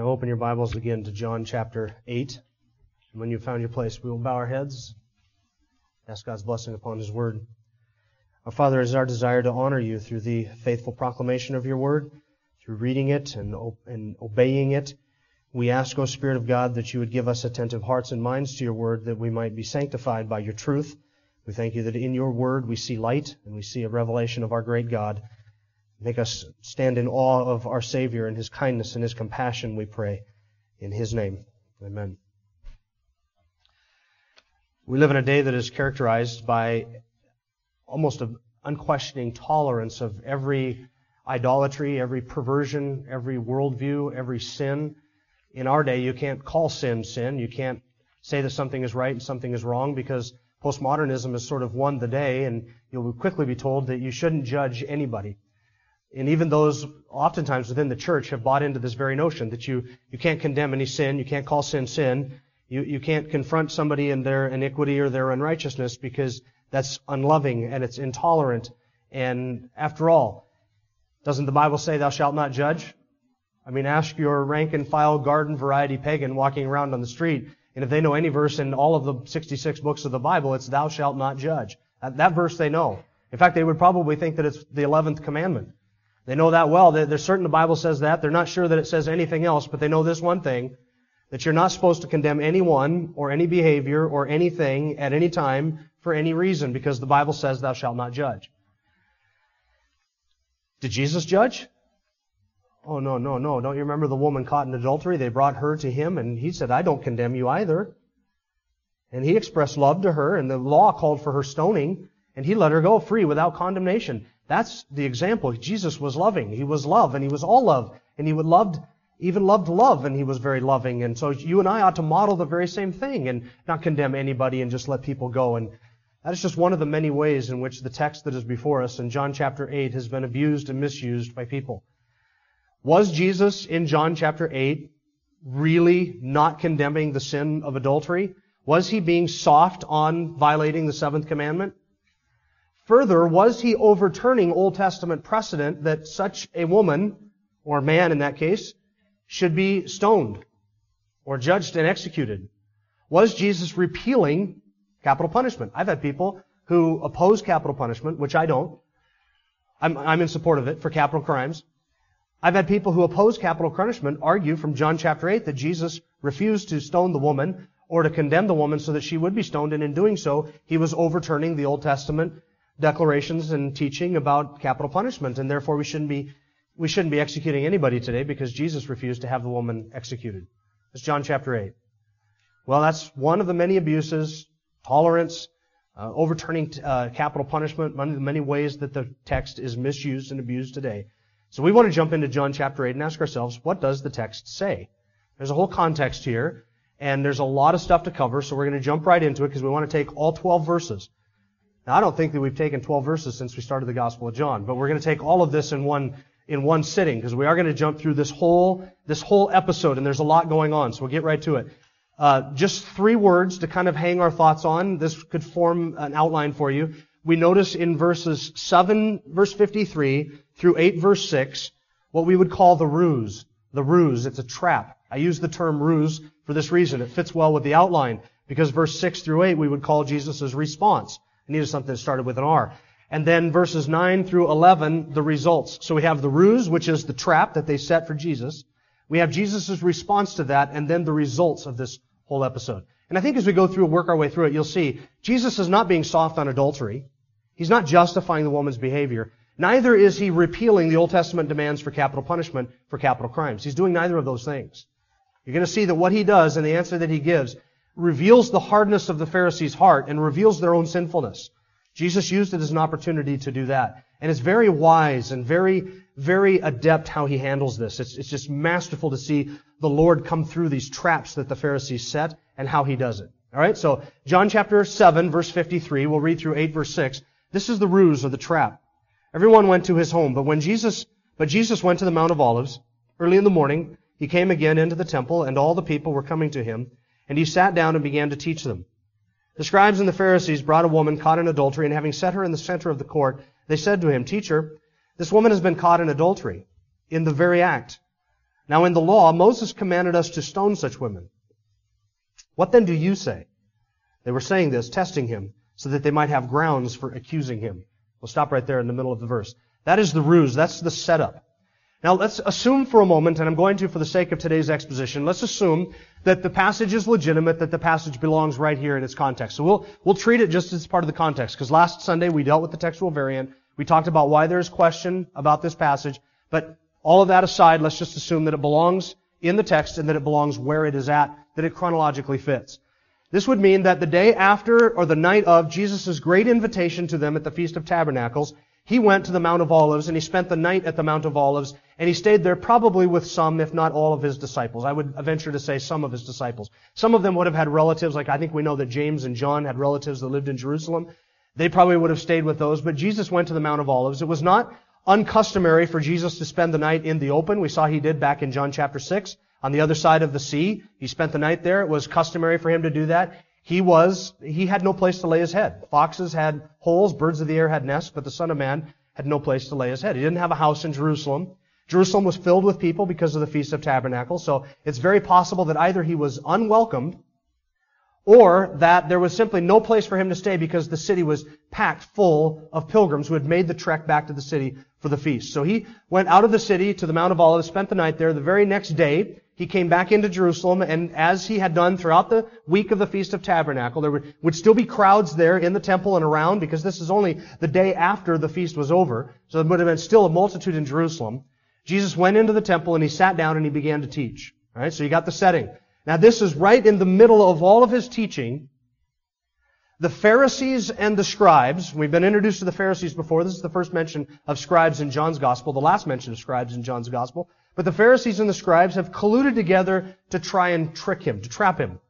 Now open your Bibles again to John chapter 8. And when you've found your place, we will bow our heads, ask God's blessing upon His Word. Our Father, it is our desire to honor you through the faithful proclamation of your Word, through reading it and, and obeying it. We ask, O Spirit of God, that you would give us attentive hearts and minds to your Word, that we might be sanctified by your truth. We thank you that in your Word we see light and we see a revelation of our great God. Make us stand in awe of our Savior and His kindness and His compassion, we pray. In His name, amen. We live in a day that is characterized by almost an unquestioning tolerance of every idolatry, every perversion, every worldview, every sin. In our day, you can't call sin sin. You can't say that something is right and something is wrong because postmodernism has sort of won the day and you'll quickly be told that you shouldn't judge anybody. And even those oftentimes within the church have bought into this very notion that you, you can't condemn any sin, you can't call sin sin, you, you can't confront somebody in their iniquity or their unrighteousness because that's unloving and it's intolerant. And after all, doesn't the Bible say thou shalt not judge? I mean, ask your rank and file garden variety pagan walking around on the street, and if they know any verse in all of the 66 books of the Bible, it's thou shalt not judge. That, that verse they know. In fact, they would probably think that it's the 11th commandment. They know that well. They're certain the Bible says that. They're not sure that it says anything else, but they know this one thing, that you're not supposed to condemn anyone or any behavior or anything at any time for any reason because the Bible says thou shalt not judge. Did Jesus judge? Oh, no, no, no. Don't you remember the woman caught in adultery? They brought her to him and he said, I don't condemn you either. And he expressed love to her and the law called for her stoning and he let her go free without condemnation. That's the example. Jesus was loving. He was love, and he was all love. And he would loved, even loved love, and he was very loving. And so you and I ought to model the very same thing and not condemn anybody and just let people go. And that is just one of the many ways in which the text that is before us in John chapter 8 has been abused and misused by people. Was Jesus in John chapter 8 really not condemning the sin of adultery? Was he being soft on violating the seventh commandment? Further, was he overturning Old Testament precedent that such a woman, or man in that case, should be stoned or judged and executed? Was Jesus repealing capital punishment? I've had people who oppose capital punishment, which I don't. I'm, I'm in support of it for capital crimes. I've had people who oppose capital punishment argue from John chapter 8 that Jesus refused to stone the woman or to condemn the woman so that she would be stoned, and in doing so, he was overturning the Old Testament declarations and teaching about capital punishment, and therefore we shouldn't be we shouldn't be executing anybody today because Jesus refused to have the woman executed. That's John chapter 8. Well, that's one of the many abuses, tolerance, uh, overturning uh, capital punishment, one of the many ways that the text is misused and abused today. So we want to jump into John chapter 8 and ask ourselves, what does the text say? There's a whole context here, and there's a lot of stuff to cover, so we're going to jump right into it because we want to take all 12 verses. Now, I don't think that we've taken 12 verses since we started the Gospel of John, but we're going to take all of this in one in one sitting because we are going to jump through this whole this whole episode, and there's a lot going on. So we'll get right to it. Uh, just three words to kind of hang our thoughts on. This could form an outline for you. We notice in verses 7, verse 53 through 8, verse 6, what we would call the ruse. The ruse. It's a trap. I use the term ruse for this reason. It fits well with the outline because verse 6 through 8 we would call Jesus' response. Needed something that started with an R. And then verses 9 through 11, the results. So we have the ruse, which is the trap that they set for Jesus. We have Jesus' response to that, and then the results of this whole episode. And I think as we go through and work our way through it, you'll see Jesus is not being soft on adultery. He's not justifying the woman's behavior. Neither is he repealing the Old Testament demands for capital punishment for capital crimes. He's doing neither of those things. You're going to see that what he does and the answer that he gives reveals the hardness of the Pharisees' heart and reveals their own sinfulness. Jesus used it as an opportunity to do that. And it's very wise and very, very adept how he handles this. It's, it's just masterful to see the Lord come through these traps that the Pharisees set and how he does it. Alright, so John chapter 7 verse 53, we'll read through 8 verse 6. This is the ruse or the trap. Everyone went to his home, but when Jesus, but Jesus went to the Mount of Olives. Early in the morning, he came again into the temple, and all the people were coming to him, and he sat down and began to teach them. The scribes and the Pharisees brought a woman caught in adultery, and having set her in the center of the court, they said to him, Teacher, this woman has been caught in adultery, in the very act. Now in the law, Moses commanded us to stone such women. What then do you say? They were saying this, testing him, so that they might have grounds for accusing him. We'll stop right there in the middle of the verse. That is the ruse. That's the setup. Now let's assume for a moment, and I'm going to for the sake of today's exposition, let's assume that the passage is legitimate, that the passage belongs right here in its context. So we'll, we'll treat it just as part of the context, because last Sunday we dealt with the textual variant. We talked about why there's question about this passage, but all of that aside, let's just assume that it belongs in the text and that it belongs where it is at, that it chronologically fits. This would mean that the day after or the night of Jesus' great invitation to them at the Feast of Tabernacles, he went to the Mount of Olives and he spent the night at the Mount of Olives and he stayed there probably with some, if not all of his disciples. I would venture to say some of his disciples. Some of them would have had relatives, like I think we know that James and John had relatives that lived in Jerusalem. They probably would have stayed with those, but Jesus went to the Mount of Olives. It was not uncustomary for Jesus to spend the night in the open. We saw he did back in John chapter 6 on the other side of the sea. He spent the night there. It was customary for him to do that. He was, he had no place to lay his head. Foxes had holes, birds of the air had nests, but the Son of Man had no place to lay his head. He didn't have a house in Jerusalem. Jerusalem was filled with people because of the Feast of Tabernacles, so it's very possible that either he was unwelcomed or that there was simply no place for him to stay because the city was packed full of pilgrims who had made the trek back to the city for the feast. So he went out of the city to the Mount of Olives, spent the night there. The very next day, he came back into Jerusalem, and as he had done throughout the week of the Feast of Tabernacle, there would still be crowds there in the temple and around, because this is only the day after the feast was over, so there would have been still a multitude in Jerusalem. Jesus went into the temple and he sat down and he began to teach. Alright, so you got the setting. Now this is right in the middle of all of his teaching. The Pharisees and the scribes, we've been introduced to the Pharisees before. This is the first mention of scribes in John's gospel, the last mention of scribes in John's gospel. But the Pharisees and the scribes have colluded together to try and trick him, to trap him.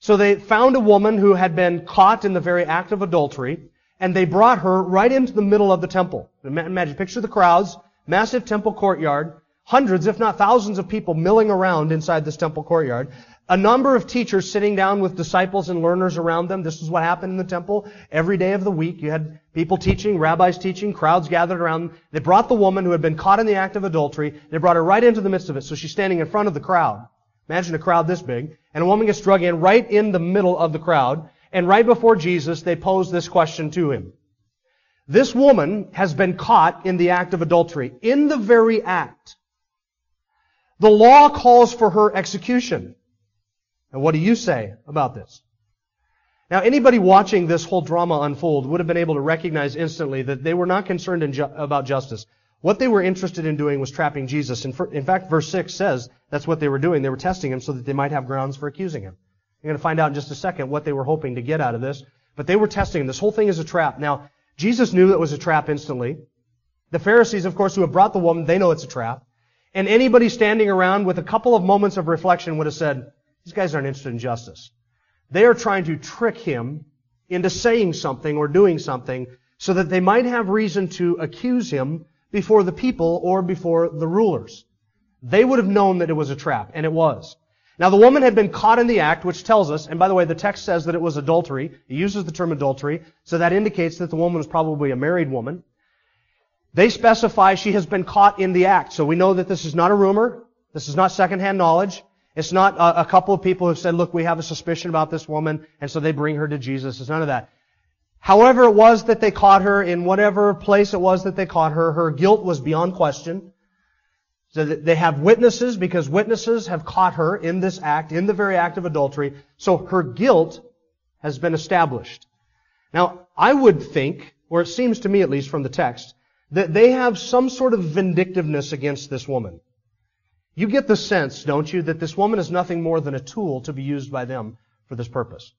So they found a woman who had been caught in the very act of adultery, and they brought her right into the middle of the temple. Imagine, picture the crowds, massive temple courtyard, hundreds, if not thousands of people milling around inside this temple courtyard. A number of teachers sitting down with disciples and learners around them. This is what happened in the temple every day of the week. You had people teaching, rabbis teaching, crowds gathered around. They brought the woman who had been caught in the act of adultery. They brought her right into the midst of it. So she's standing in front of the crowd. Imagine a crowd this big. And a woman gets drug in right in the middle of the crowd. And right before Jesus, they pose this question to him. This woman has been caught in the act of adultery. In the very act. The law calls for her execution. And what do you say about this? Now, anybody watching this whole drama unfold would have been able to recognize instantly that they were not concerned ju- about justice. What they were interested in doing was trapping Jesus. In, in fact, verse 6 says that's what they were doing. They were testing him so that they might have grounds for accusing him. You're going to find out in just a second what they were hoping to get out of this. But they were testing him. This whole thing is a trap. Now, Jesus knew it was a trap instantly. The Pharisees, of course, who have brought the woman, they know it's a trap. And anybody standing around with a couple of moments of reflection would have said, these guys aren't interested in justice. They are trying to trick him into saying something or doing something so that they might have reason to accuse him before the people or before the rulers. They would have known that it was a trap, and it was. Now the woman had been caught in the act, which tells us, and by the way, the text says that it was adultery. It uses the term adultery, so that indicates that the woman was probably a married woman. They specify she has been caught in the act. So we know that this is not a rumor. This is not secondhand knowledge. It's not a, a couple of people who said, look, we have a suspicion about this woman, and so they bring her to Jesus. It's none of that. However it was that they caught her, in whatever place it was that they caught her, her guilt was beyond question. So they have witnesses because witnesses have caught her in this act, in the very act of adultery. So her guilt has been established. Now, I would think, or it seems to me at least from the text, that they have some sort of vindictiveness against this woman. You get the sense, don't you, that this woman is nothing more than a tool to be used by them for this purpose.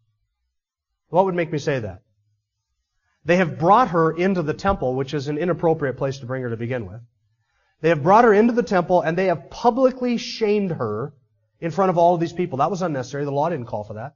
What would make me say that? They have brought her into the temple, which is an inappropriate place to bring her to begin with. They have brought her into the temple and they have publicly shamed her in front of all of these people. That was unnecessary. The law didn't call for that.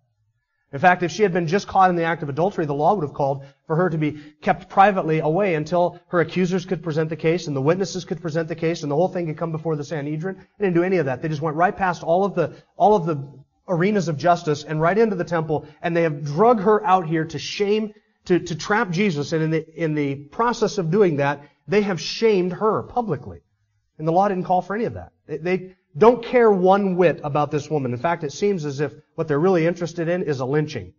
In fact, if she had been just caught in the act of adultery, the law would have called for her to be kept privately away until her accusers could present the case and the witnesses could present the case and the whole thing could come before the Sanhedrin. They didn't do any of that. They just went right past all of the, all of the arenas of justice and right into the temple and they have drug her out here to shame, to, to trap Jesus. And in the, in the process of doing that, they have shamed her publicly. And the law didn't call for any of that. They, don't care one whit about this woman. In fact, it seems as if what they're really interested in is a lynching.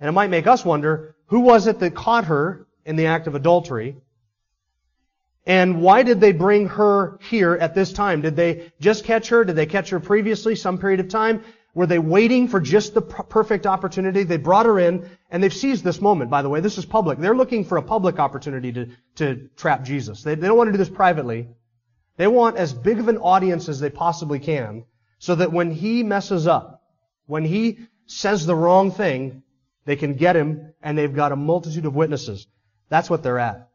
And it might make us wonder, who was it that caught her in the act of adultery? And why did they bring her here at this time? Did they just catch her? Did they catch her previously, some period of time? Were they waiting for just the perfect opportunity? They brought her in, and they've seized this moment, by the way. This is public. They're looking for a public opportunity to, to trap Jesus. They, they don't want to do this privately. They want as big of an audience as they possibly can so that when he messes up, when he says the wrong thing, they can get him and they've got a multitude of witnesses. That's what they're at.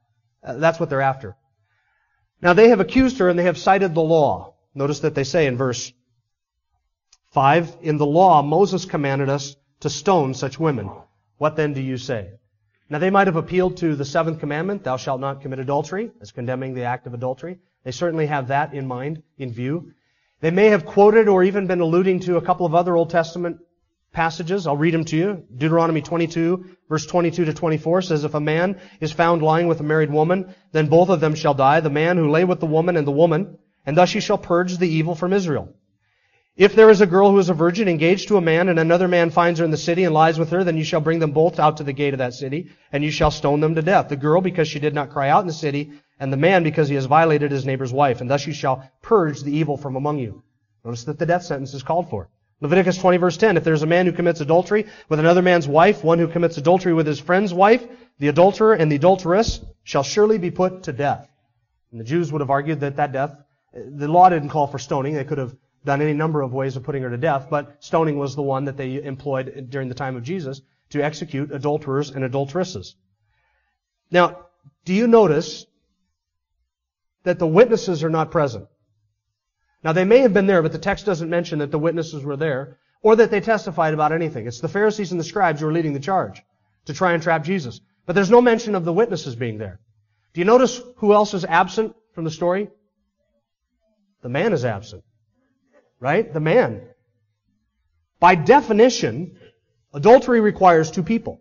Uh, that's what they're after. Now they have accused her and they have cited the law. Notice that they say in verse 5, in the law Moses commanded us to stone such women. What then do you say? Now they might have appealed to the seventh commandment, thou shalt not commit adultery, as condemning the act of adultery. They certainly have that in mind, in view. They may have quoted or even been alluding to a couple of other Old Testament passages. I'll read them to you. Deuteronomy 22, verse 22 to 24 says, If a man is found lying with a married woman, then both of them shall die, the man who lay with the woman and the woman, and thus ye shall purge the evil from Israel. If there is a girl who is a virgin engaged to a man, and another man finds her in the city and lies with her, then you shall bring them both out to the gate of that city, and you shall stone them to death. The girl, because she did not cry out in the city, and the man because he has violated his neighbor's wife, and thus you shall purge the evil from among you. Notice that the death sentence is called for. Leviticus 20 verse 10, if there's a man who commits adultery with another man's wife, one who commits adultery with his friend's wife, the adulterer and the adulteress shall surely be put to death. And the Jews would have argued that that death, the law didn't call for stoning. They could have done any number of ways of putting her to death, but stoning was the one that they employed during the time of Jesus to execute adulterers and adulteresses. Now, do you notice that the witnesses are not present. Now they may have been there, but the text doesn't mention that the witnesses were there or that they testified about anything. It's the Pharisees and the scribes who are leading the charge to try and trap Jesus. But there's no mention of the witnesses being there. Do you notice who else is absent from the story? The man is absent. Right? The man. By definition, adultery requires two people.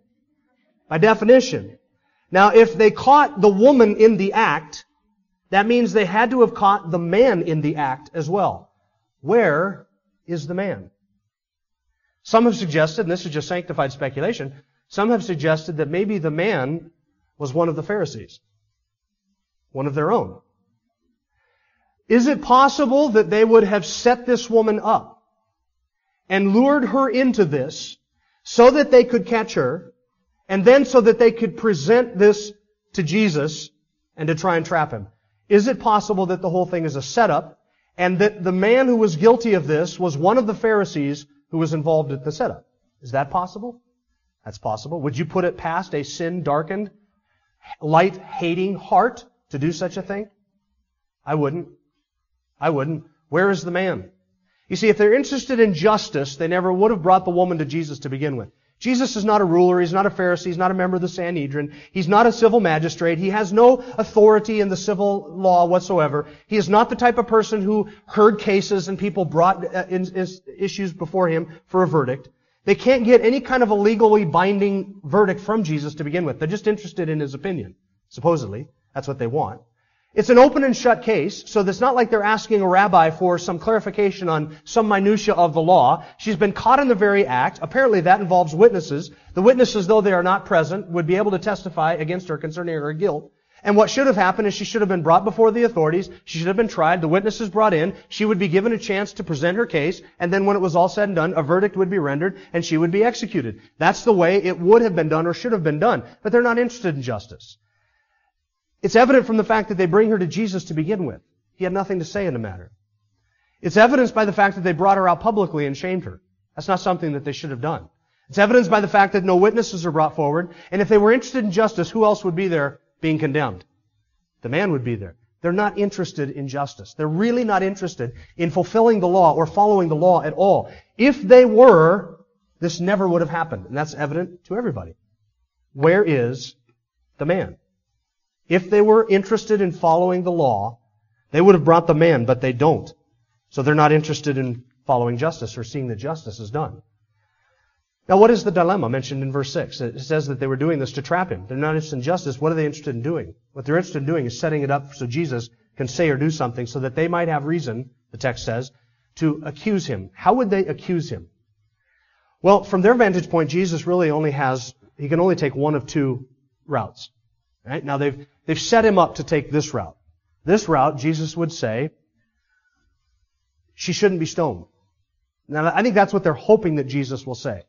By definition. Now, if they caught the woman in the act, that means they had to have caught the man in the act as well. Where is the man? Some have suggested, and this is just sanctified speculation, some have suggested that maybe the man was one of the Pharisees. One of their own. Is it possible that they would have set this woman up and lured her into this so that they could catch her and then so that they could present this to Jesus and to try and trap him? Is it possible that the whole thing is a setup and that the man who was guilty of this was one of the Pharisees who was involved at the setup? Is that possible? That's possible. Would you put it past a sin darkened, light hating heart to do such a thing? I wouldn't. I wouldn't. Where is the man? You see, if they're interested in justice, they never would have brought the woman to Jesus to begin with. Jesus is not a ruler. He's not a Pharisee. He's not a member of the Sanhedrin. He's not a civil magistrate. He has no authority in the civil law whatsoever. He is not the type of person who heard cases and people brought uh, issues before him for a verdict. They can't get any kind of a legally binding verdict from Jesus to begin with. They're just interested in his opinion. Supposedly. That's what they want. It's an open and shut case, so it's not like they're asking a rabbi for some clarification on some minutia of the law. She's been caught in the very act. Apparently that involves witnesses. The witnesses, though they are not present, would be able to testify against her concerning her guilt. And what should have happened is she should have been brought before the authorities. She should have been tried. The witnesses brought in. She would be given a chance to present her case. And then when it was all said and done, a verdict would be rendered and she would be executed. That's the way it would have been done or should have been done. But they're not interested in justice. It's evident from the fact that they bring her to Jesus to begin with. He had nothing to say in the matter. It's evidenced by the fact that they brought her out publicly and shamed her. That's not something that they should have done. It's evidenced by the fact that no witnesses are brought forward, and if they were interested in justice, who else would be there being condemned? The man would be there. They're not interested in justice. They're really not interested in fulfilling the law or following the law at all. If they were, this never would have happened. And that's evident to everybody. Where is the man? If they were interested in following the law, they would have brought the man, but they don't. So they're not interested in following justice or seeing that justice is done. Now, what is the dilemma mentioned in verse 6? It says that they were doing this to trap him. They're not interested in justice. What are they interested in doing? What they're interested in doing is setting it up so Jesus can say or do something so that they might have reason, the text says, to accuse him. How would they accuse him? Well, from their vantage point, Jesus really only has, he can only take one of two routes. Right? Now they've, they've set him up to take this route. This route, Jesus would say, she shouldn't be stoned. Now I think that's what they're hoping that Jesus will say.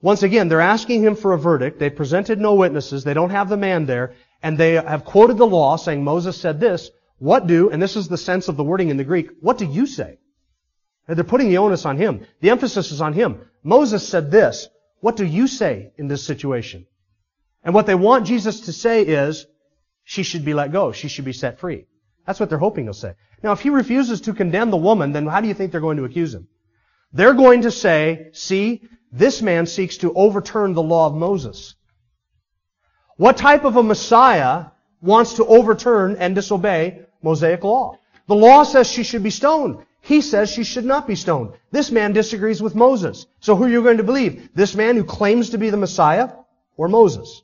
Once again, they're asking him for a verdict. They presented no witnesses. They don't have the man there. And they have quoted the law saying Moses said this. What do, and this is the sense of the wording in the Greek, what do you say? And they're putting the onus on him. The emphasis is on him. Moses said this. What do you say in this situation? And what they want Jesus to say is, she should be let go. She should be set free. That's what they're hoping he'll say. Now, if he refuses to condemn the woman, then how do you think they're going to accuse him? They're going to say, see, this man seeks to overturn the law of Moses. What type of a Messiah wants to overturn and disobey Mosaic law? The law says she should be stoned. He says she should not be stoned. This man disagrees with Moses. So who are you going to believe? This man who claims to be the Messiah or Moses?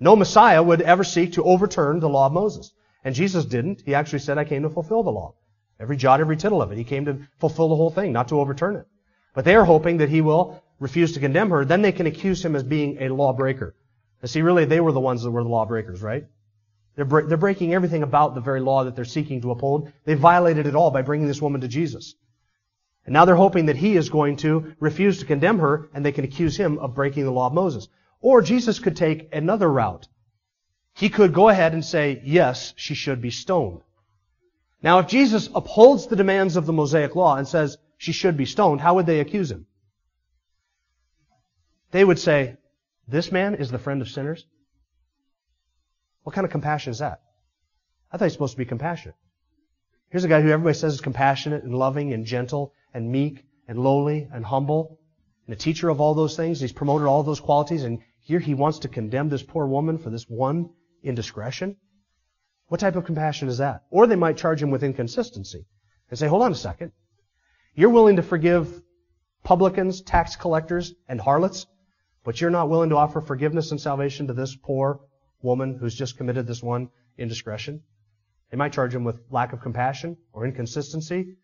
No Messiah would ever seek to overturn the law of Moses. And Jesus didn't. He actually said, I came to fulfill the law. Every jot, every tittle of it. He came to fulfill the whole thing, not to overturn it. But they are hoping that he will refuse to condemn her, then they can accuse him as being a lawbreaker. You see, really, they were the ones that were the lawbreakers, right? They're, bre- they're breaking everything about the very law that they're seeking to uphold. They violated it all by bringing this woman to Jesus. And now they're hoping that he is going to refuse to condemn her, and they can accuse him of breaking the law of Moses. Or Jesus could take another route. He could go ahead and say, yes, she should be stoned. Now, if Jesus upholds the demands of the Mosaic law and says she should be stoned, how would they accuse him? They would say, this man is the friend of sinners? What kind of compassion is that? I thought he's supposed to be compassionate. Here's a guy who everybody says is compassionate and loving and gentle and meek and lowly and humble and a teacher of all those things. He's promoted all those qualities and here he wants to condemn this poor woman for this one indiscretion. What type of compassion is that? Or they might charge him with inconsistency and say, hold on a second. You're willing to forgive publicans, tax collectors, and harlots, but you're not willing to offer forgiveness and salvation to this poor woman who's just committed this one indiscretion. They might charge him with lack of compassion or inconsistency.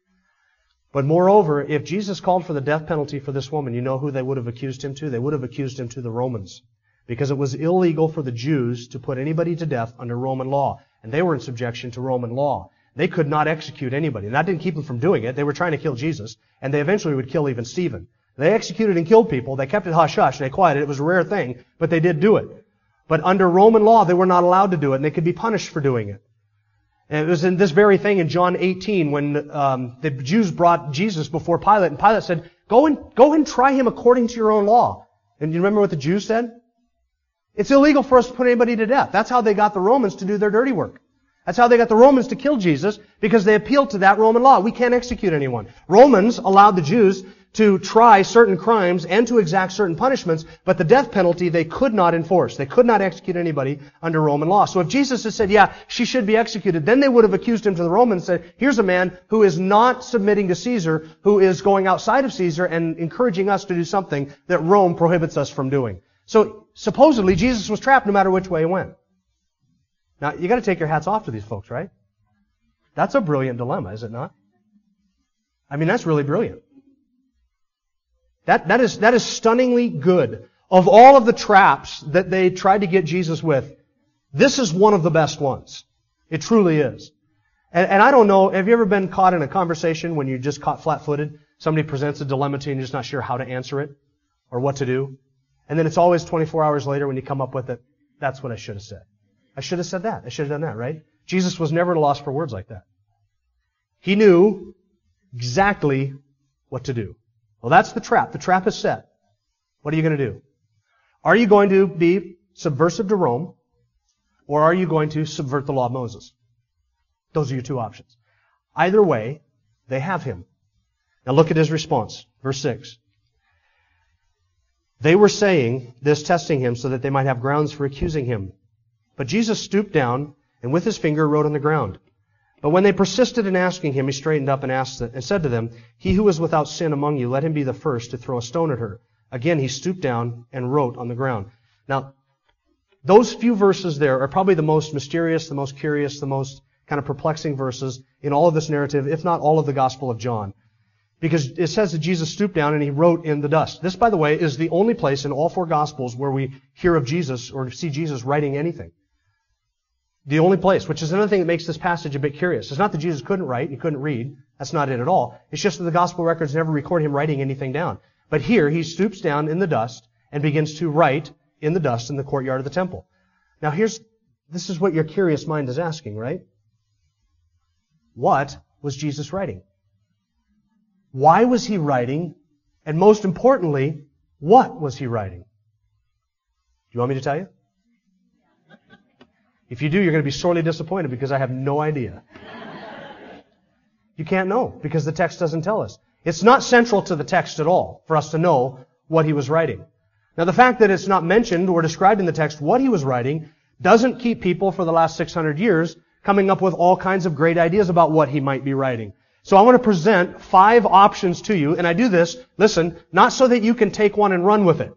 But moreover, if Jesus called for the death penalty for this woman, you know who they would have accused him to? They would have accused him to the Romans. Because it was illegal for the Jews to put anybody to death under Roman law. And they were in subjection to Roman law. They could not execute anybody. And that didn't keep them from doing it. They were trying to kill Jesus. And they eventually would kill even Stephen. They executed and killed people. They kept it hush hush. They quieted. It was a rare thing, but they did do it. But under Roman law, they were not allowed to do it, and they could be punished for doing it. And it was in this very thing in John 18 when um, the Jews brought Jesus before Pilate, and Pilate said, "Go and go and try him according to your own law." And you remember what the Jews said? It's illegal for us to put anybody to death. That's how they got the Romans to do their dirty work. That's how they got the Romans to kill Jesus because they appealed to that Roman law. We can't execute anyone. Romans allowed the Jews to try certain crimes and to exact certain punishments, but the death penalty they could not enforce. They could not execute anybody under Roman law. So if Jesus had said, yeah, she should be executed, then they would have accused him to the Romans and said, here's a man who is not submitting to Caesar, who is going outside of Caesar and encouraging us to do something that Rome prohibits us from doing. So supposedly Jesus was trapped no matter which way he went. Now, you gotta take your hats off to these folks, right? That's a brilliant dilemma, is it not? I mean, that's really brilliant. That, that, is, that is stunningly good. Of all of the traps that they tried to get Jesus with, this is one of the best ones. It truly is. And, and I don't know, have you ever been caught in a conversation when you just caught flat-footed? Somebody presents a dilemma to you and you're just not sure how to answer it or what to do. And then it's always 24 hours later when you come up with it, that's what I should have said. I should have said that. I should have done that, right? Jesus was never at a loss for words like that. He knew exactly what to do. Well, that's the trap. The trap is set. What are you going to do? Are you going to be subversive to Rome, or are you going to subvert the law of Moses? Those are your two options. Either way, they have him. Now look at his response. Verse 6. They were saying this, testing him, so that they might have grounds for accusing him. But Jesus stooped down and with his finger wrote on the ground. But when they persisted in asking him, he straightened up and asked and said to them, He who is without sin among you, let him be the first to throw a stone at her. Again, he stooped down and wrote on the ground. Now, those few verses there are probably the most mysterious, the most curious, the most kind of perplexing verses in all of this narrative, if not all of the Gospel of John. Because it says that Jesus stooped down and he wrote in the dust. This, by the way, is the only place in all four Gospels where we hear of Jesus or see Jesus writing anything. The only place, which is another thing that makes this passage a bit curious. It's not that Jesus couldn't write, he couldn't read. That's not it at all. It's just that the Gospel records never record him writing anything down. But here, he stoops down in the dust and begins to write in the dust in the courtyard of the temple. Now here's, this is what your curious mind is asking, right? What was Jesus writing? Why was he writing? And most importantly, what was he writing? Do you want me to tell you? If you do, you're going to be sorely disappointed because I have no idea. You can't know because the text doesn't tell us. It's not central to the text at all for us to know what he was writing. Now the fact that it's not mentioned or described in the text what he was writing doesn't keep people for the last 600 years coming up with all kinds of great ideas about what he might be writing. So I want to present five options to you, and I do this, listen, not so that you can take one and run with it.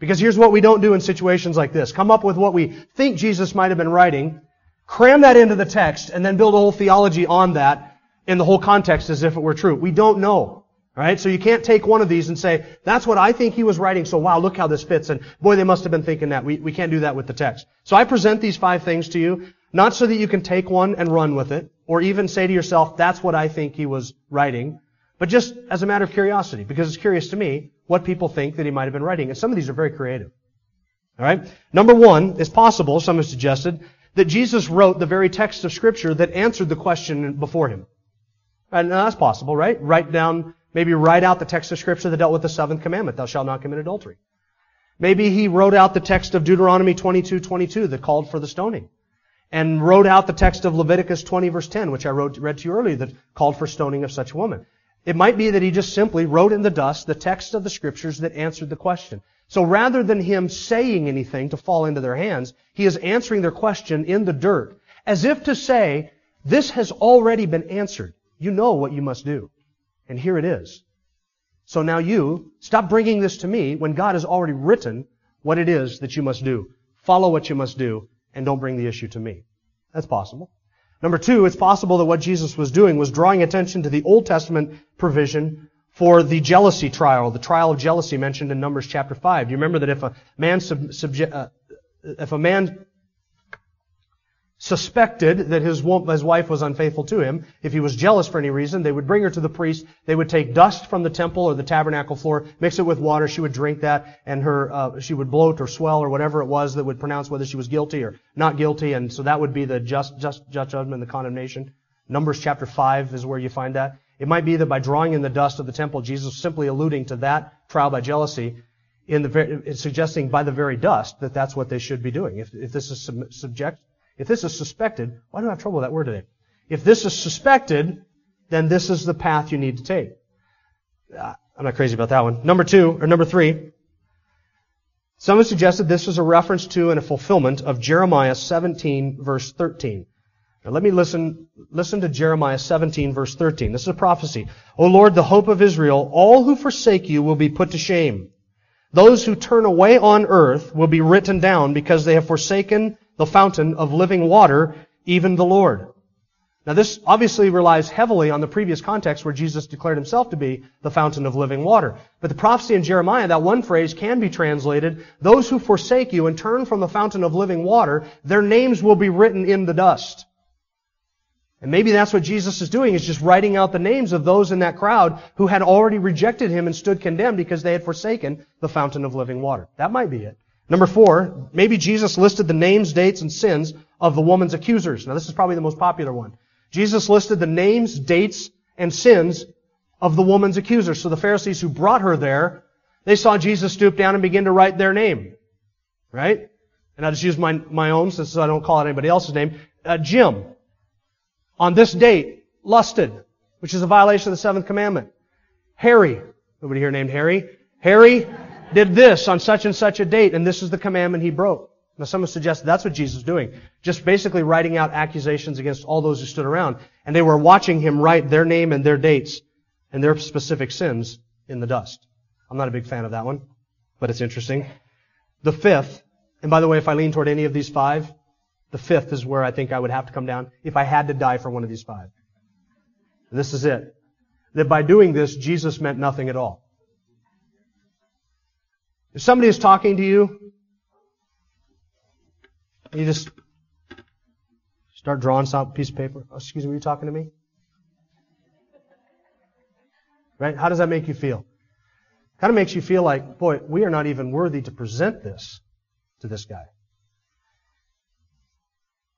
Because here's what we don't do in situations like this. Come up with what we think Jesus might have been writing, cram that into the text, and then build a whole theology on that in the whole context as if it were true. We don't know. Alright? So you can't take one of these and say, that's what I think he was writing, so wow, look how this fits, and boy, they must have been thinking that. We, we can't do that with the text. So I present these five things to you, not so that you can take one and run with it, or even say to yourself, that's what I think he was writing, but just as a matter of curiosity, because it's curious to me what people think that he might have been writing. And some of these are very creative. Alright? Number one, it's possible, some have suggested, that Jesus wrote the very text of Scripture that answered the question before him. And uh, that's possible, right? Write down, maybe write out the text of Scripture that dealt with the seventh commandment, thou shalt not commit adultery. Maybe he wrote out the text of Deuteronomy 22, 22 that called for the stoning. And wrote out the text of Leviticus 20 verse 10, which I wrote, read to you earlier, that called for stoning of such a woman. It might be that he just simply wrote in the dust the text of the scriptures that answered the question. So rather than him saying anything to fall into their hands, he is answering their question in the dirt, as if to say, this has already been answered. You know what you must do. And here it is. So now you, stop bringing this to me when God has already written what it is that you must do. Follow what you must do, and don't bring the issue to me. That's possible. Number two, it's possible that what Jesus was doing was drawing attention to the Old Testament provision for the jealousy trial, the trial of jealousy mentioned in Numbers chapter 5. Do you remember that if a man sub, subje- uh, if a man suspected that his, his wife was unfaithful to him, if he was jealous for any reason, they would bring her to the priest. They would take dust from the temple or the tabernacle floor, mix it with water. She would drink that, and her uh, she would bloat or swell or whatever it was that would pronounce whether she was guilty or not guilty. And so that would be the just just, judgment, the condemnation. Numbers chapter five is where you find that. It might be that by drawing in the dust of the temple, Jesus was simply alluding to that trial by jealousy, in the suggesting by the very dust that that's what they should be doing. If, if this is sub, subject if this is suspected, why do I have trouble with that word today? If this is suspected, then this is the path you need to take. Uh, I'm not crazy about that one. Number two, or number three, some have suggested this is a reference to and a fulfillment of Jeremiah 17 verse 13. Now let me listen, listen to Jeremiah 17 verse 13. This is a prophecy. O Lord, the hope of Israel, all who forsake you will be put to shame. Those who turn away on earth will be written down because they have forsaken the fountain of living water, even the Lord. Now this obviously relies heavily on the previous context where Jesus declared himself to be the fountain of living water. But the prophecy in Jeremiah, that one phrase can be translated, those who forsake you and turn from the fountain of living water, their names will be written in the dust. And maybe that's what Jesus is doing, is just writing out the names of those in that crowd who had already rejected him and stood condemned because they had forsaken the fountain of living water. That might be it. Number four, maybe Jesus listed the names, dates, and sins of the woman's accusers. Now this is probably the most popular one. Jesus listed the names, dates, and sins of the woman's accusers. So the Pharisees who brought her there, they saw Jesus stoop down and begin to write their name. Right? And I'll just use my, my own since I don't call it anybody else's name. Uh, Jim. on this date, lusted, which is a violation of the seventh commandment. Harry, nobody here named Harry. Harry did this on such and such a date, and this is the commandment he broke. Now, some have suggested that's what Jesus was doing. Just basically writing out accusations against all those who stood around. And they were watching him write their name and their dates and their specific sins in the dust. I'm not a big fan of that one, but it's interesting. The fifth, and by the way, if I lean toward any of these five, the fifth is where I think I would have to come down if I had to die for one of these five. This is it. That by doing this, Jesus meant nothing at all. If somebody is talking to you, you just start drawing some piece of paper. Oh, excuse me, are you talking to me? Right? How does that make you feel? Kind of makes you feel like, boy, we are not even worthy to present this to this guy.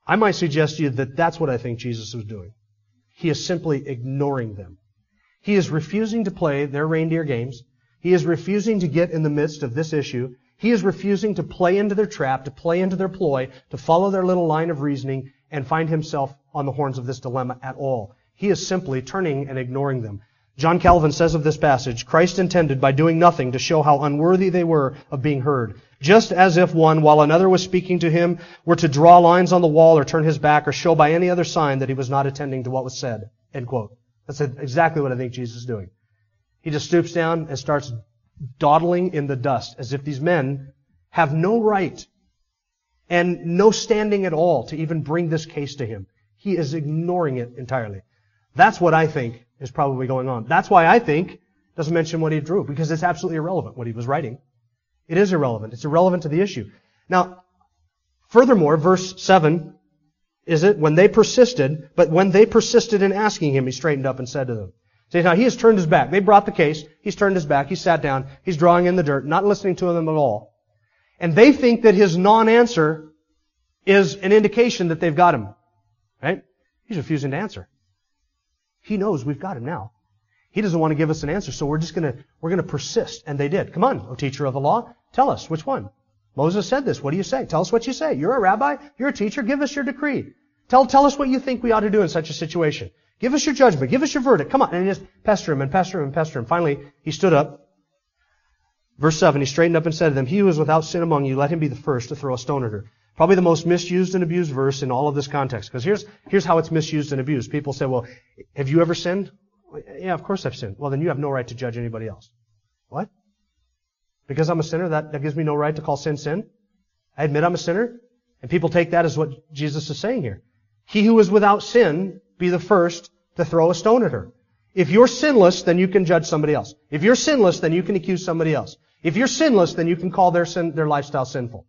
I might suggest to you that that's what I think Jesus was doing. He is simply ignoring them. He is refusing to play their reindeer games. He is refusing to get in the midst of this issue. He is refusing to play into their trap, to play into their ploy, to follow their little line of reasoning and find himself on the horns of this dilemma at all. He is simply turning and ignoring them. John Calvin says of this passage, Christ intended by doing nothing to show how unworthy they were of being heard. Just as if one, while another was speaking to him, were to draw lines on the wall or turn his back or show by any other sign that he was not attending to what was said. End quote. That's exactly what I think Jesus is doing. He just stoops down and starts dawdling in the dust as if these men have no right and no standing at all to even bring this case to him. He is ignoring it entirely. That's what I think is probably going on. That's why I think doesn't mention what he drew, because it's absolutely irrelevant what he was writing. It is irrelevant. It's irrelevant to the issue. Now, furthermore, verse 7 is it when they persisted, but when they persisted in asking him, he straightened up and said to them. See, now he has turned his back. They brought the case. He's turned his back. He sat down. He's drawing in the dirt, not listening to them at all. And they think that his non-answer is an indication that they've got him. Right? He's refusing to answer. He knows we've got him now. He doesn't want to give us an answer, so we're just gonna, we're gonna persist. And they did. Come on, O teacher of the law, tell us which one. Moses said this. What do you say? Tell us what you say. You're a rabbi. You're a teacher. Give us your decree. Tell, tell us what you think we ought to do in such a situation. Give us your judgment. Give us your verdict. Come on. And he just pester him and pester him and pester him. Finally, he stood up. Verse 7, he straightened up and said to them, He who is without sin among you, let him be the first to throw a stone at her. Probably the most misused and abused verse in all of this context. Because here's, here's how it's misused and abused. People say, well, have you ever sinned? Yeah, of course I've sinned. Well, then you have no right to judge anybody else. What? Because I'm a sinner, that, that gives me no right to call sin sin? I admit I'm a sinner? And people take that as what Jesus is saying here. He who is without sin, be the first to throw a stone at her. If you're sinless, then you can judge somebody else. If you're sinless, then you can accuse somebody else. If you're sinless, then you can call their sin, their lifestyle sinful.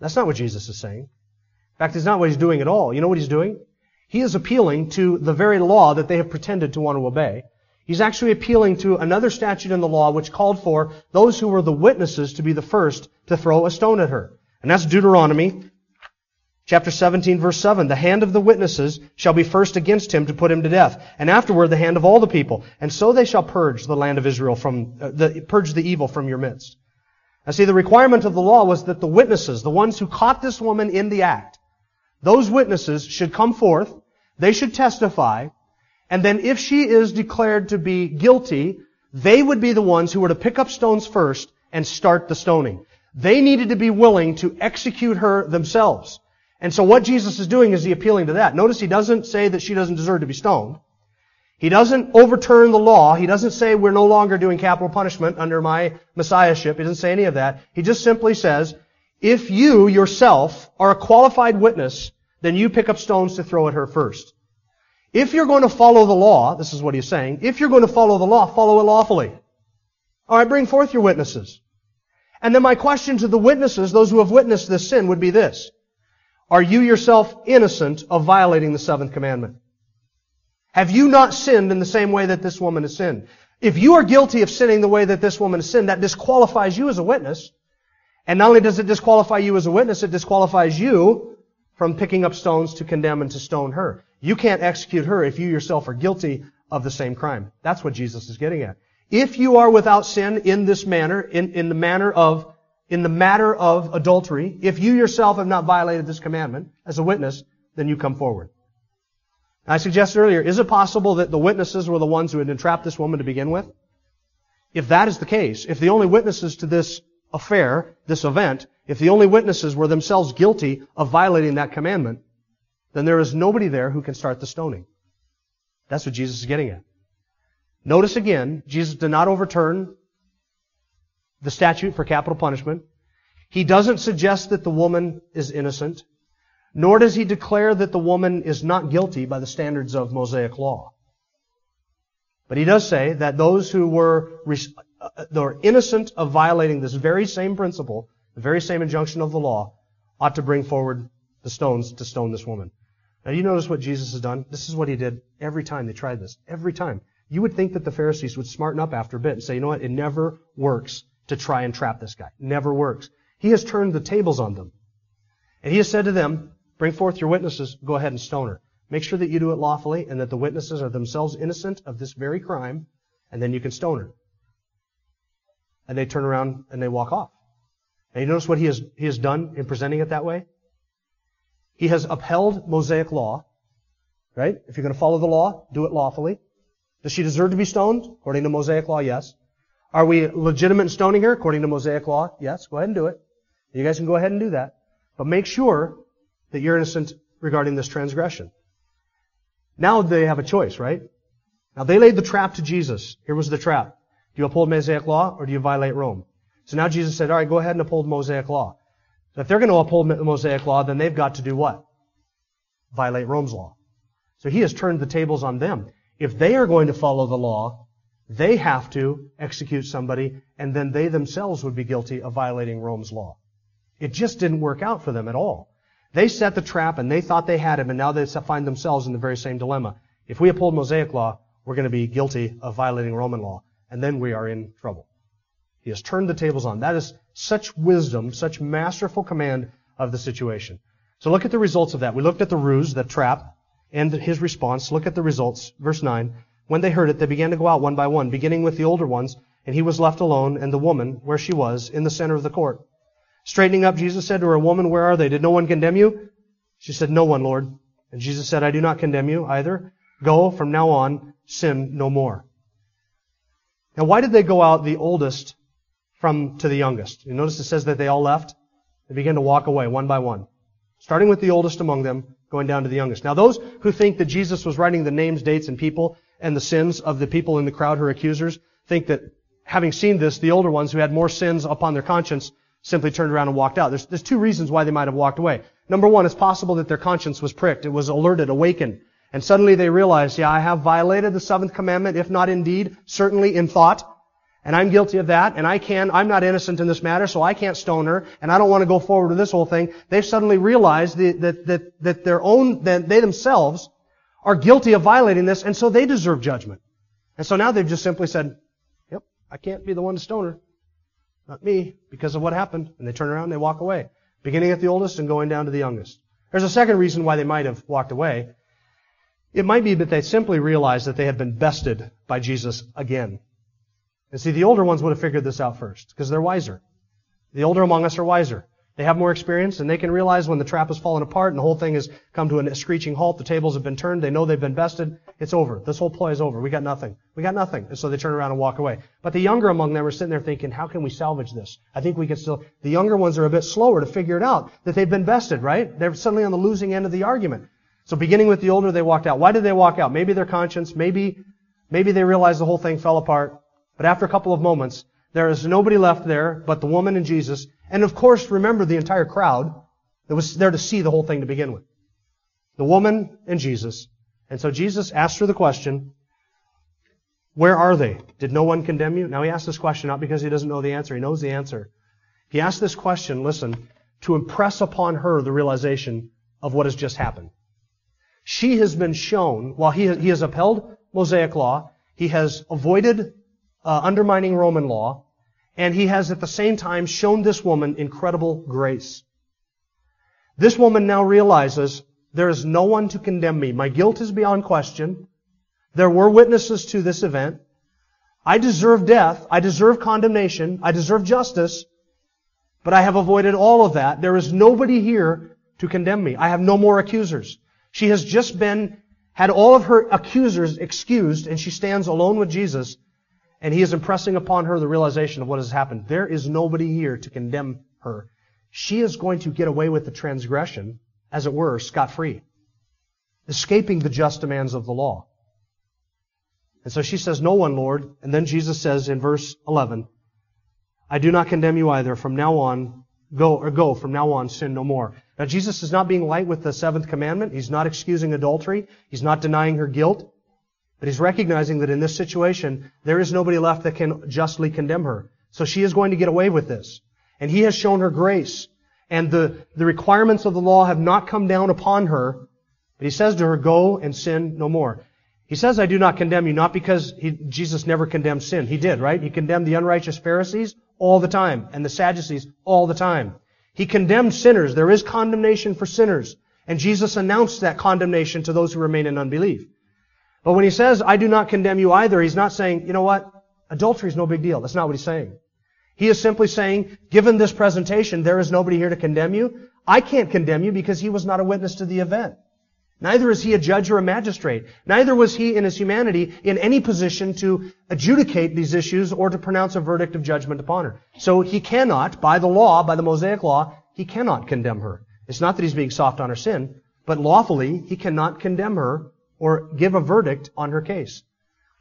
That's not what Jesus is saying. In fact, it's not what he's doing at all. You know what he's doing? He is appealing to the very law that they have pretended to want to obey. He's actually appealing to another statute in the law which called for those who were the witnesses to be the first to throw a stone at her. And that's Deuteronomy chapter 17 verse 7. The hand of the witnesses shall be first against him to put him to death, and afterward the hand of all the people. And so they shall purge the land of Israel from, uh, the, purge the evil from your midst. Now see, the requirement of the law was that the witnesses, the ones who caught this woman in the act, those witnesses should come forth, they should testify, and then if she is declared to be guilty, they would be the ones who were to pick up stones first and start the stoning. They needed to be willing to execute her themselves. And so what Jesus is doing is he appealing to that. Notice he doesn't say that she doesn't deserve to be stoned. He doesn't overturn the law. He doesn't say we're no longer doing capital punishment under my messiahship. He doesn't say any of that. He just simply says, if you yourself are a qualified witness, then you pick up stones to throw at her first. If you're going to follow the law, this is what he's saying, if you're going to follow the law, follow it lawfully. Alright, bring forth your witnesses. And then my question to the witnesses, those who have witnessed this sin, would be this. Are you yourself innocent of violating the seventh commandment? Have you not sinned in the same way that this woman has sinned? If you are guilty of sinning the way that this woman has sinned, that disqualifies you as a witness. And not only does it disqualify you as a witness, it disqualifies you from picking up stones to condemn and to stone her. You can't execute her if you yourself are guilty of the same crime. That's what Jesus is getting at. If you are without sin in this manner, in, in the manner of, in the matter of adultery, if you yourself have not violated this commandment as a witness, then you come forward. I suggested earlier, is it possible that the witnesses were the ones who had entrapped this woman to begin with? If that is the case, if the only witnesses to this affair, this event, if the only witnesses were themselves guilty of violating that commandment, then there is nobody there who can start the stoning. That's what Jesus is getting at. Notice again, Jesus did not overturn the statute for capital punishment. He doesn't suggest that the woman is innocent, nor does he declare that the woman is not guilty by the standards of Mosaic law. But he does say that those who were, uh, were innocent of violating this very same principle, the very same injunction of the law, ought to bring forward the stones to stone this woman. Now you notice what Jesus has done? This is what he did every time they tried this. Every time. You would think that the Pharisees would smarten up after a bit and say, you know what? It never works to try and trap this guy. Never works. He has turned the tables on them. And he has said to them, bring forth your witnesses, go ahead and stone her. Make sure that you do it lawfully and that the witnesses are themselves innocent of this very crime, and then you can stone her. And they turn around and they walk off. And you notice what he has, he has done in presenting it that way? He has upheld Mosaic law, right? If you're going to follow the law, do it lawfully. Does she deserve to be stoned? According to Mosaic law, yes. Are we legitimate in stoning her? According to Mosaic law, yes. Go ahead and do it. You guys can go ahead and do that. But make sure that you're innocent regarding this transgression. Now they have a choice, right? Now they laid the trap to Jesus. Here was the trap. Do you uphold Mosaic law or do you violate Rome? So now Jesus said, alright, go ahead and uphold Mosaic law. If they're going to uphold Mosaic law, then they've got to do what? Violate Rome's law. So he has turned the tables on them. If they are going to follow the law, they have to execute somebody, and then they themselves would be guilty of violating Rome's law. It just didn't work out for them at all. They set the trap and they thought they had him, and now they find themselves in the very same dilemma. If we uphold Mosaic law, we're going to be guilty of violating Roman law, and then we are in trouble. He has turned the tables on. That is such wisdom, such masterful command of the situation. So look at the results of that. We looked at the ruse, the trap, and his response. Look at the results. Verse 9. When they heard it, they began to go out one by one, beginning with the older ones, and he was left alone, and the woman, where she was, in the center of the court. Straightening up, Jesus said to her, Woman, where are they? Did no one condemn you? She said, No one, Lord. And Jesus said, I do not condemn you either. Go, from now on, sin no more. Now, why did they go out the oldest from to the youngest? You notice it says that they all left. They began to walk away one by one. Starting with the oldest among them, going down to the youngest. Now, those who think that Jesus was writing the names, dates, and people and the sins of the people in the crowd, her accusers, think that having seen this, the older ones who had more sins upon their conscience simply turned around and walked out. There's, there's two reasons why they might have walked away. Number one, it's possible that their conscience was pricked. It was alerted, awakened. And suddenly they realized, yeah, I have violated the seventh commandment, if not in deed, certainly in thought. And I'm guilty of that, and I can, I'm not innocent in this matter, so I can't stone her, and I don't want to go forward with this whole thing. They've suddenly realized that, that, that, that their own, that they themselves are guilty of violating this, and so they deserve judgment. And so now they've just simply said, yep, I can't be the one to stone her. Not me, because of what happened. And they turn around and they walk away. Beginning at the oldest and going down to the youngest. There's a second reason why they might have walked away. It might be that they simply realized that they had been bested by Jesus again. And see, the older ones would have figured this out first, because they're wiser. The older among us are wiser. They have more experience and they can realize when the trap has fallen apart and the whole thing has come to a screeching halt, the tables have been turned, they know they've been bested, it's over. This whole ploy is over. We got nothing. We got nothing. And so they turn around and walk away. But the younger among them are sitting there thinking, how can we salvage this? I think we can still, the younger ones are a bit slower to figure it out that they've been bested, right? They're suddenly on the losing end of the argument. So beginning with the older, they walked out. Why did they walk out? Maybe their conscience, maybe, maybe they realized the whole thing fell apart. But after a couple of moments, there is nobody left there but the woman and Jesus. And of course, remember the entire crowd that was there to see the whole thing to begin with. The woman and Jesus. And so Jesus asked her the question, where are they? Did no one condemn you? Now he asked this question not because he doesn't know the answer. He knows the answer. He asked this question, listen, to impress upon her the realization of what has just happened. She has been shown, while he, he has upheld Mosaic law, he has avoided uh, undermining Roman law, and he has at the same time shown this woman incredible grace. This woman now realizes there is no one to condemn me. My guilt is beyond question. There were witnesses to this event. I deserve death. I deserve condemnation. I deserve justice. But I have avoided all of that. There is nobody here to condemn me. I have no more accusers. She has just been had all of her accusers excused, and she stands alone with Jesus, and he is impressing upon her the realization of what has happened. There is nobody here to condemn her. She is going to get away with the transgression, as it were, scot-free, escaping the just demands of the law. And so she says, No one, Lord. And then Jesus says in verse 11, I do not condemn you either. From now on, go, or go, from now on, sin no more. Now Jesus is not being light with the seventh commandment. He's not excusing adultery. He's not denying her guilt. But he's recognizing that in this situation, there is nobody left that can justly condemn her. So she is going to get away with this. And he has shown her grace. And the, the requirements of the law have not come down upon her. But he says to her, go and sin no more. He says, I do not condemn you, not because he, Jesus never condemned sin. He did, right? He condemned the unrighteous Pharisees all the time, and the Sadducees all the time. He condemned sinners. There is condemnation for sinners. And Jesus announced that condemnation to those who remain in unbelief. But when he says, I do not condemn you either, he's not saying, you know what? Adultery is no big deal. That's not what he's saying. He is simply saying, given this presentation, there is nobody here to condemn you. I can't condemn you because he was not a witness to the event. Neither is he a judge or a magistrate. Neither was he in his humanity in any position to adjudicate these issues or to pronounce a verdict of judgment upon her. So he cannot, by the law, by the Mosaic law, he cannot condemn her. It's not that he's being soft on her sin, but lawfully he cannot condemn her or give a verdict on her case.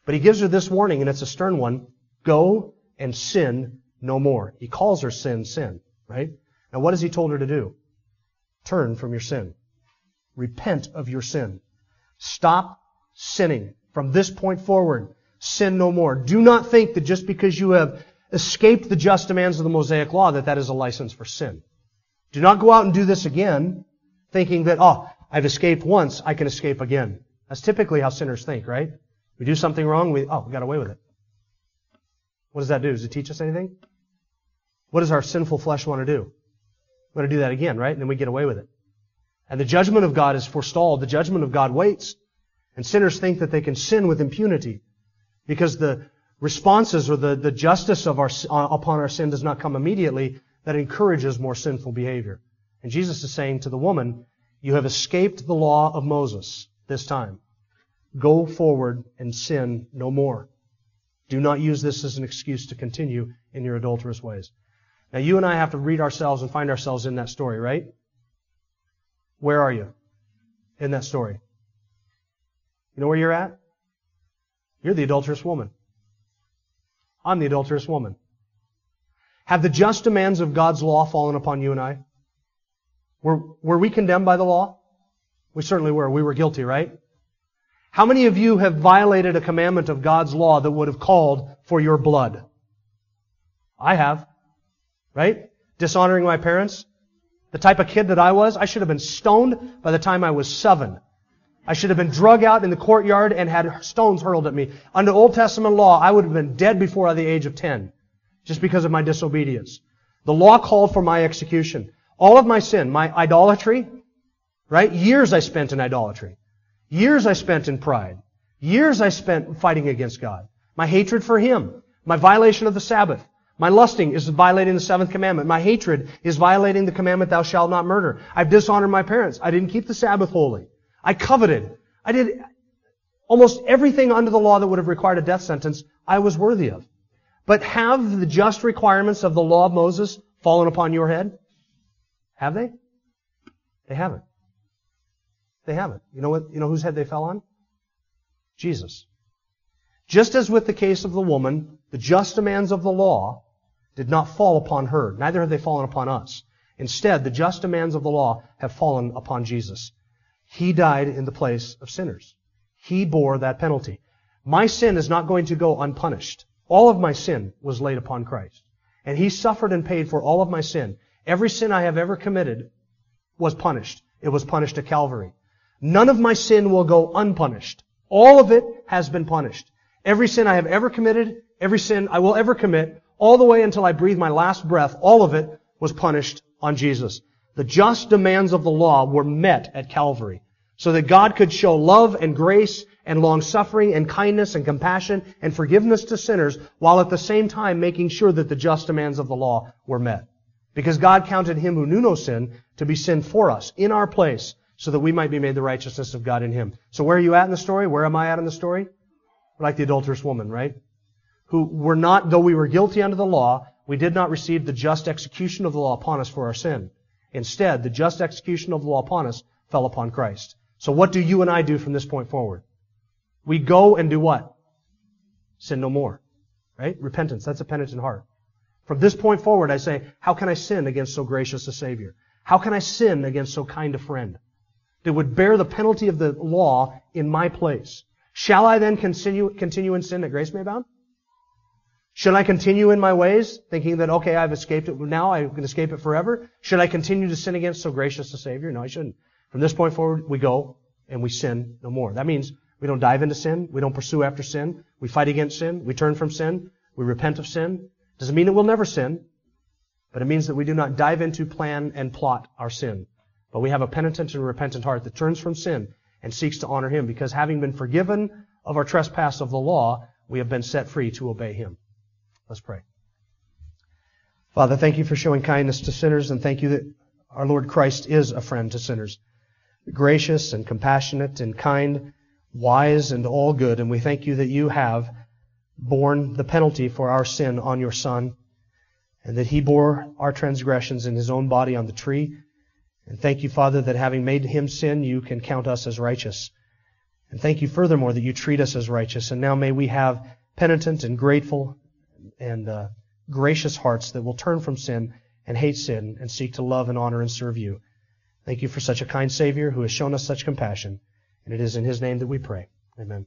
But he gives her this warning, and it's a stern one. Go and sin no more. He calls her sin, sin, right? Now what has he told her to do? Turn from your sin. Repent of your sin. Stop sinning. From this point forward, sin no more. Do not think that just because you have escaped the just demands of the Mosaic law that that is a license for sin. Do not go out and do this again thinking that, oh, I've escaped once, I can escape again. That's typically how sinners think, right? We do something wrong, we, oh, we got away with it. What does that do? Does it teach us anything? What does our sinful flesh want to do? We want to do that again, right? And then we get away with it. And the judgment of God is forestalled. The judgment of God waits. And sinners think that they can sin with impunity because the responses or the, the justice of our, upon our sin does not come immediately. That encourages more sinful behavior. And Jesus is saying to the woman, you have escaped the law of Moses this time. Go forward and sin no more. Do not use this as an excuse to continue in your adulterous ways. Now you and I have to read ourselves and find ourselves in that story, right? Where are you in that story? You know where you're at? You're the adulterous woman. I'm the adulterous woman. Have the just demands of God's law fallen upon you and I? Were, were we condemned by the law? We certainly were. We were guilty, right? How many of you have violated a commandment of God's law that would have called for your blood? I have. Right? Dishonoring my parents? The type of kid that I was, I should have been stoned by the time I was seven. I should have been drug out in the courtyard and had stones hurled at me. Under Old Testament law, I would have been dead before the age of 10, just because of my disobedience. The law called for my execution. All of my sin, my idolatry, right? Years I spent in idolatry. Years I spent in pride. Years I spent fighting against God. My hatred for Him. My violation of the Sabbath. My lusting is violating the seventh commandment. My hatred is violating the commandment, thou shalt not murder. I've dishonored my parents. I didn't keep the Sabbath holy. I coveted. I did almost everything under the law that would have required a death sentence, I was worthy of. But have the just requirements of the law of Moses fallen upon your head? Have they? They haven't. They haven't. You know what, you know whose head they fell on? Jesus. Just as with the case of the woman, the just demands of the law did not fall upon her. Neither have they fallen upon us. Instead, the just demands of the law have fallen upon Jesus. He died in the place of sinners. He bore that penalty. My sin is not going to go unpunished. All of my sin was laid upon Christ. And He suffered and paid for all of my sin. Every sin I have ever committed was punished. It was punished at Calvary. None of my sin will go unpunished. All of it has been punished. Every sin I have ever committed, every sin I will ever commit, all the way until I breathe my last breath, all of it was punished on Jesus. The just demands of the law were met at Calvary so that God could show love and grace and long suffering and kindness and compassion and forgiveness to sinners while at the same time making sure that the just demands of the law were met. Because God counted him who knew no sin to be sin for us in our place so that we might be made the righteousness of God in him. So where are you at in the story? Where am I at in the story? Like the adulterous woman, right? Who were not, though we were guilty under the law, we did not receive the just execution of the law upon us for our sin. Instead, the just execution of the law upon us fell upon Christ. So what do you and I do from this point forward? We go and do what? Sin no more. Right? Repentance. That's a penitent heart. From this point forward, I say, how can I sin against so gracious a Savior? How can I sin against so kind a friend that would bear the penalty of the law in my place? Shall I then continue, continue in sin that grace may abound? Should I continue in my ways, thinking that, okay, I've escaped it now, I can escape it forever? Should I continue to sin against so gracious a Savior? No, I shouldn't. From this point forward, we go and we sin no more. That means we don't dive into sin. We don't pursue after sin. We fight against sin. We turn from sin. We repent of sin. Doesn't mean that we'll never sin, but it means that we do not dive into, plan, and plot our sin. But we have a penitent and repentant heart that turns from sin and seeks to honor Him because having been forgiven of our trespass of the law, we have been set free to obey Him. Let's pray. Father, thank you for showing kindness to sinners and thank you that our Lord Christ is a friend to sinners. Gracious and compassionate and kind wise and all good, and we thank you that you have borne the penalty for our sin on your Son, and that he bore our transgressions in his own body on the tree. And thank you, Father, that having made him sin, you can count us as righteous. And thank you furthermore that you treat us as righteous. And now may we have penitent and grateful and uh, gracious hearts that will turn from sin and hate sin and seek to love and honor and serve you. Thank you for such a kind Savior who has shown us such compassion. And it is in His name that we pray. Amen.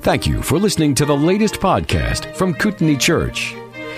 Thank you for listening to the latest podcast from Kootenai Church.